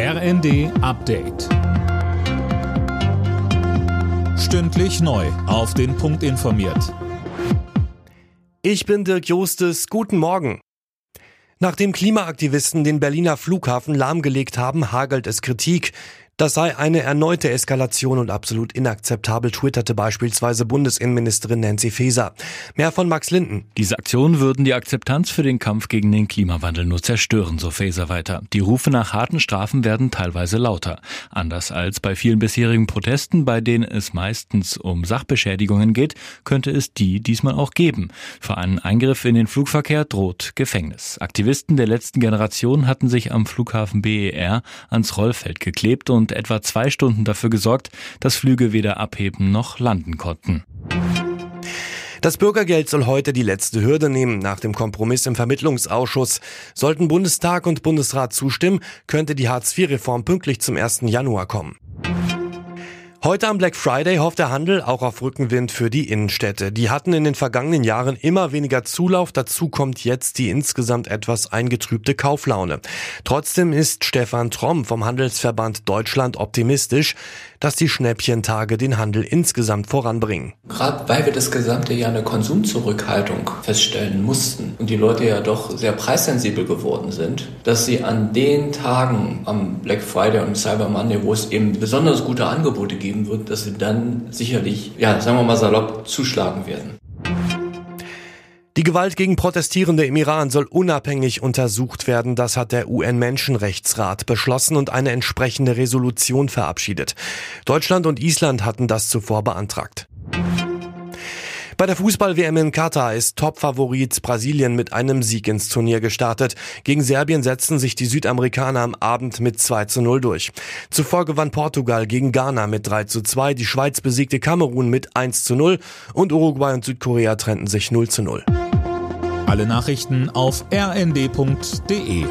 RND Update. Stündlich neu. Auf den Punkt informiert. Ich bin Dirk Jostes. Guten Morgen. Nachdem Klimaaktivisten den Berliner Flughafen lahmgelegt haben, hagelt es Kritik. Das sei eine erneute Eskalation und absolut inakzeptabel, twitterte beispielsweise Bundesinnenministerin Nancy Faeser. Mehr von Max Linden. Diese Aktionen würden die Akzeptanz für den Kampf gegen den Klimawandel nur zerstören, so Faeser weiter. Die Rufe nach harten Strafen werden teilweise lauter. Anders als bei vielen bisherigen Protesten, bei denen es meistens um Sachbeschädigungen geht, könnte es die diesmal auch geben. Für einen Eingriff in den Flugverkehr droht Gefängnis. Aktivisten der letzten Generation hatten sich am Flughafen BER ans Rollfeld geklebt und und etwa zwei Stunden dafür gesorgt, dass Flüge weder abheben noch landen konnten. Das Bürgergeld soll heute die letzte Hürde nehmen. Nach dem Kompromiss im Vermittlungsausschuss sollten Bundestag und Bundesrat zustimmen, könnte die Hartz-IV-Reform pünktlich zum 1. Januar kommen. Heute am Black Friday hofft der Handel auch auf Rückenwind für die Innenstädte. Die hatten in den vergangenen Jahren immer weniger Zulauf. Dazu kommt jetzt die insgesamt etwas eingetrübte Kauflaune. Trotzdem ist Stefan Tromm vom Handelsverband Deutschland optimistisch, dass die Schnäppchentage den Handel insgesamt voranbringen. Gerade weil wir das gesamte Jahr eine Konsumzurückhaltung feststellen mussten und die Leute ja doch sehr preissensibel geworden sind, dass sie an den Tagen am Black Friday und Cyber Monday, wo es eben besonders gute Angebote gibt, geben wird, dass sie dann sicherlich, ja, sagen wir mal salopp, zuschlagen werden. Die Gewalt gegen Protestierende im Iran soll unabhängig untersucht werden. Das hat der UN-Menschenrechtsrat beschlossen und eine entsprechende Resolution verabschiedet. Deutschland und Island hatten das zuvor beantragt. Bei der Fußball-WM in Katar ist Topfavorit Brasilien mit einem Sieg ins Turnier gestartet. Gegen Serbien setzten sich die Südamerikaner am Abend mit 2 zu 0 durch. Zuvor gewann Portugal gegen Ghana mit 3 zu 2, die Schweiz besiegte Kamerun mit 1 zu 0 und Uruguay und Südkorea trennten sich 0 zu 0. Alle Nachrichten auf rnd.de